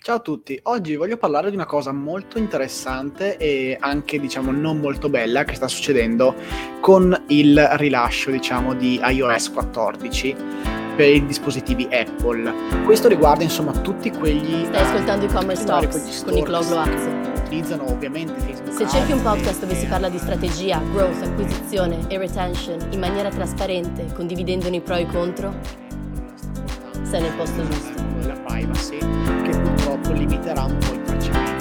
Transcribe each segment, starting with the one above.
Ciao a tutti, oggi voglio parlare di una cosa molto interessante e anche diciamo non molto bella che sta succedendo con il rilascio diciamo di iOS 14 per i dispositivi Apple. Questo riguarda insomma tutti quegli Stai ascoltando e-commerce tutti magari talks con Nicola Gloazzi. utilizzano ovviamente Facebook Se cerchi un podcast dove si e- parla di strategia, growth, acquisizione e retention in maniera trasparente, condividendone i pro e i contro, sei nel posto giusto. della privacy purtroppo limiterà un po' i tracciamenti.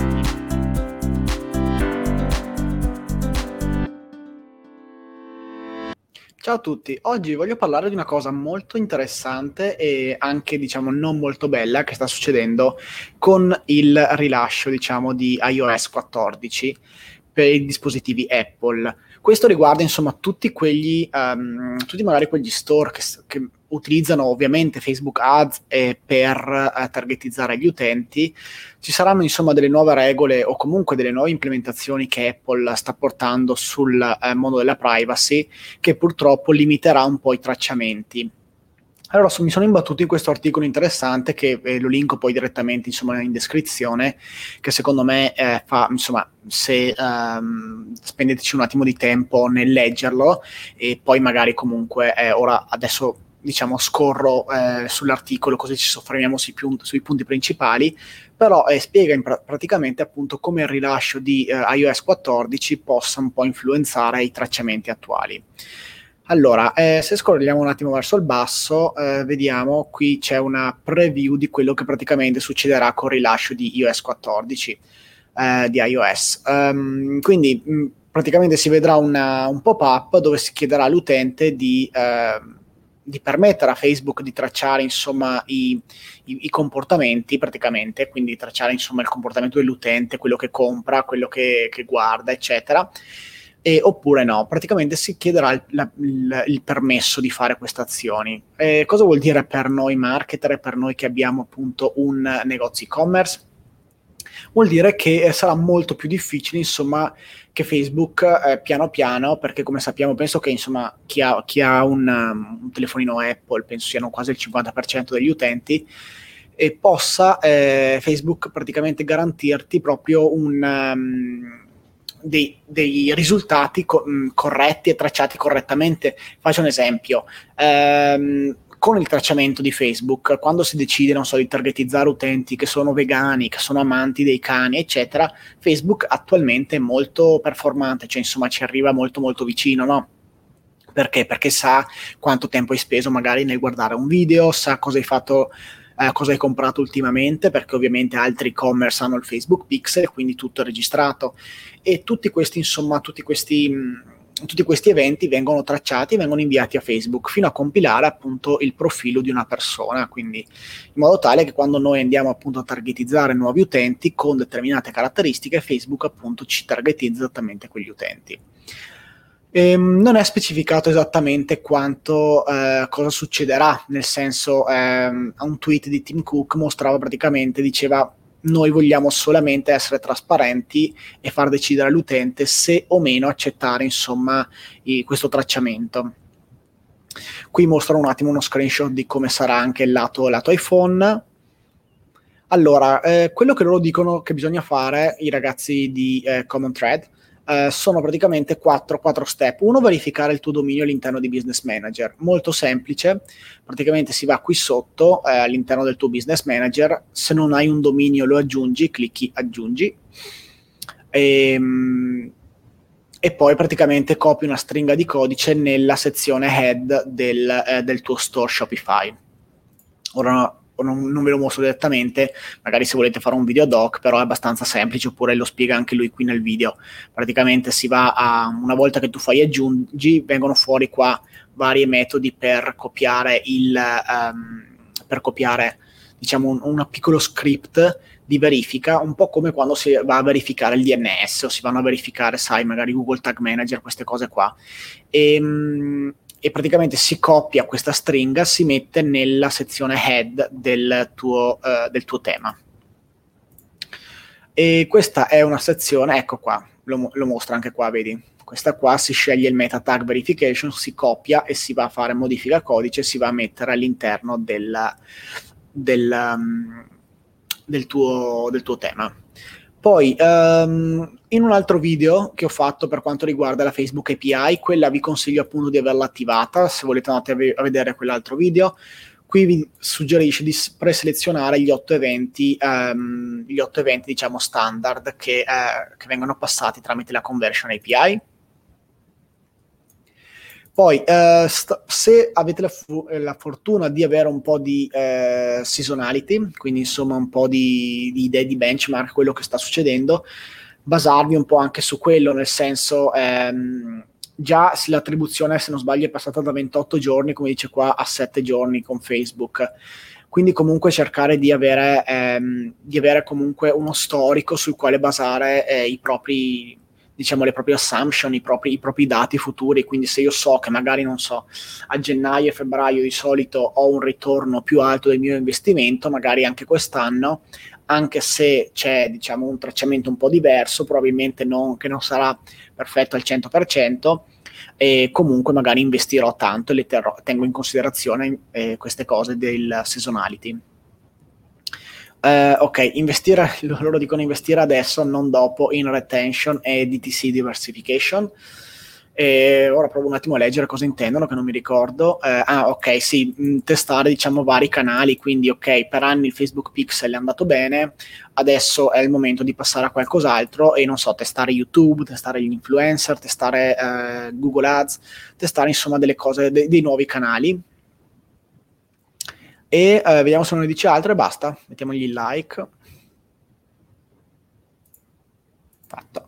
Ciao a tutti, oggi voglio parlare di una cosa molto interessante e anche diciamo non molto bella che sta succedendo con il rilascio diciamo di iOS 14 per i dispositivi Apple. Questo riguarda insomma tutti quegli, ehm, tutti magari quegli store che, che utilizzano ovviamente Facebook Ads eh, per eh, targetizzare gli utenti. Ci saranno insomma delle nuove regole o comunque delle nuove implementazioni che Apple sta portando sul eh, mondo della privacy che purtroppo limiterà un po' i tracciamenti. Allora so- mi sono imbattuto in questo articolo interessante che eh, lo linko poi direttamente insomma, in descrizione, che secondo me eh, fa, insomma, se ehm, spendeteci un attimo di tempo nel leggerlo e poi magari comunque eh, ora adesso diciamo scorro eh, sull'articolo così ci soffermiamo sui, più- sui punti principali, però eh, spiega pra- praticamente appunto come il rilascio di eh, iOS 14 possa un po' influenzare i tracciamenti attuali. Allora, eh, se scorriamo un attimo verso il basso, eh, vediamo qui c'è una preview di quello che praticamente succederà con il rilascio di iOS 14 eh, di iOS. Ehm, quindi mh, praticamente si vedrà una- un pop-up dove si chiederà all'utente di, ehm, di permettere a Facebook di tracciare insomma i, i- i comportamenti praticamente, quindi tracciare insomma il comportamento dell'utente, quello che compra, quello che, che guarda, eccetera. E, oppure no, praticamente si chiederà il, la- il- il permesso di fare queste azioni. Eh, cosa vuol dire per noi marketer e per noi che abbiamo appunto un negozio e-commerce? Vuol dire che eh, sarà molto più difficile, insomma, che Facebook eh, piano piano, perché come sappiamo, penso che insomma chi ha, chi ha un, um, un telefonino Apple, penso siano quasi il 50% degli utenti, e possa eh, Facebook praticamente garantirti proprio un, um, dei, dei risultati co- mh, corretti e tracciati correttamente. Faccio un esempio. Ehm, con il tracciamento di Facebook, quando si decide, non so, di targetizzare utenti che sono vegani, che sono amanti dei cani, eccetera, Facebook attualmente è molto performante, cioè insomma ci arriva molto molto vicino, no? Perché? Perché sa quanto tempo hai speso magari nel guardare un video, sa cosa hai fatto, eh, cosa hai comprato ultimamente, perché ovviamente altri e-commerce hanno il Facebook Pixel, quindi tutto è registrato. E tutti questi, insomma, tutti questi, mh, tutti questi eventi vengono tracciati e vengono inviati a Facebook fino a compilare appunto il profilo di una persona, quindi in modo tale che quando noi andiamo appunto a targetizzare nuovi utenti con determinate caratteristiche, Facebook appunto ci targetizza esattamente quegli utenti. Ehm, non è specificato esattamente quanto eh, cosa succederà, nel senso ehm, un tweet di Tim Cook mostrava praticamente, diceva noi vogliamo solamente essere trasparenti e far decidere all'utente se o meno accettare insomma i- questo tracciamento. Qui mostro un attimo uno screenshot di come sarà anche il lato, lato iPhone. Allora, eh, quello che loro dicono che bisogna fare, i ragazzi di eh, Common Thread, eh, sono praticamente quattro, quattro step. Uno, verificare il tuo dominio all'interno di Business Manager. Molto semplice, praticamente si va qui sotto eh, all'interno del tuo Business Manager. Se non hai un dominio lo aggiungi, clicchi aggiungi. Ehm, e poi praticamente copi una stringa di codice nella sezione head del, eh, del tuo store Shopify. Ora non, non ve lo mostro direttamente, magari se volete fare un video doc, però è abbastanza semplice, oppure lo spiega anche lui qui nel video. Praticamente si va a, una volta che tu fai aggiungi, vengono fuori qua vari metodi per copiare il, ehm, per copiare diciamo un, un piccolo script di verifica, un po' come quando si va a verificare il DNS o si vanno a verificare, sai, magari Google Tag Manager, queste cose qua. E, mm, e praticamente si copia questa stringa, si mette nella sezione head del tuo, eh, del tuo tema. E questa è una sezione, ecco qua, lo, lo mostra anche qua, vedi? Questa qua si sceglie il meta tag verification, si copia e si va a fare modifica codice, si va a mettere all'interno della, del, um, del tuo, del tuo tema. Poi, um, in un altro video che ho fatto per quanto riguarda la Facebook API, quella vi consiglio appunto di averla attivata, se volete andate a vedere quell'altro video. Qui vi suggerisce di preselezionare gli otto eventi, um, gli otto eventi diciamo standard che, uh, che vengono passati tramite la Conversion API poi, eh, st- se avete la, fu- la, fortuna di avere un po' di eh, seasonality, quindi insomma un po' di, di, idee di benchmark, quello che sta succedendo, basarvi un po' anche su quello, nel senso, ehm, già l'attribuzione, se non sbaglio, è passata da 28 giorni, come dice qua, a 7 giorni con Facebook. Quindi comunque cercare di avere, ehm, di avere comunque uno storico sul quale basare eh, i propri diciamo, le proprie assumption, i propri, i propri, dati futuri. Quindi se io so che magari, non so, a gennaio e febbraio di solito ho un ritorno più alto del mio investimento, magari anche quest'anno, anche se c'è, diciamo, un tracciamento un po' diverso, probabilmente non, che non sarà perfetto al 100%, e comunque magari investirò tanto e le terrò, tengo in considerazione eh, queste cose del seasonality. Uh, ok, investire, loro dicono investire adesso, non dopo, in retention e DTC diversification. E ora provo un attimo a leggere cosa intendono, che non mi ricordo. Uh, ah, ok, sì, mm, testare diciamo vari canali, quindi ok, per anni il Facebook Pixel è andato bene, adesso è il momento di passare a qualcos'altro e non so, testare YouTube, testare gli influencer, testare uh, Google Ads, testare insomma delle cose, de- dei nuovi canali e eh, vediamo se non ne dice altro e basta. Mettiamogli il like. Fatto.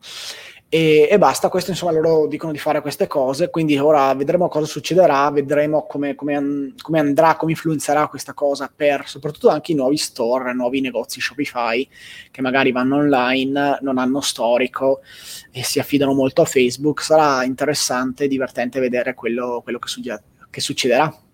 E, e, basta, questo insomma loro dicono di fare queste cose, quindi ora vedremo cosa succederà, vedremo come, come, come, andrà, come influenzerà questa cosa per soprattutto anche i nuovi store, nuovi negozi Shopify che magari vanno online, non hanno storico e si affidano molto a Facebook. Sarà interessante e divertente vedere quello, quello che, sugge- che succederà.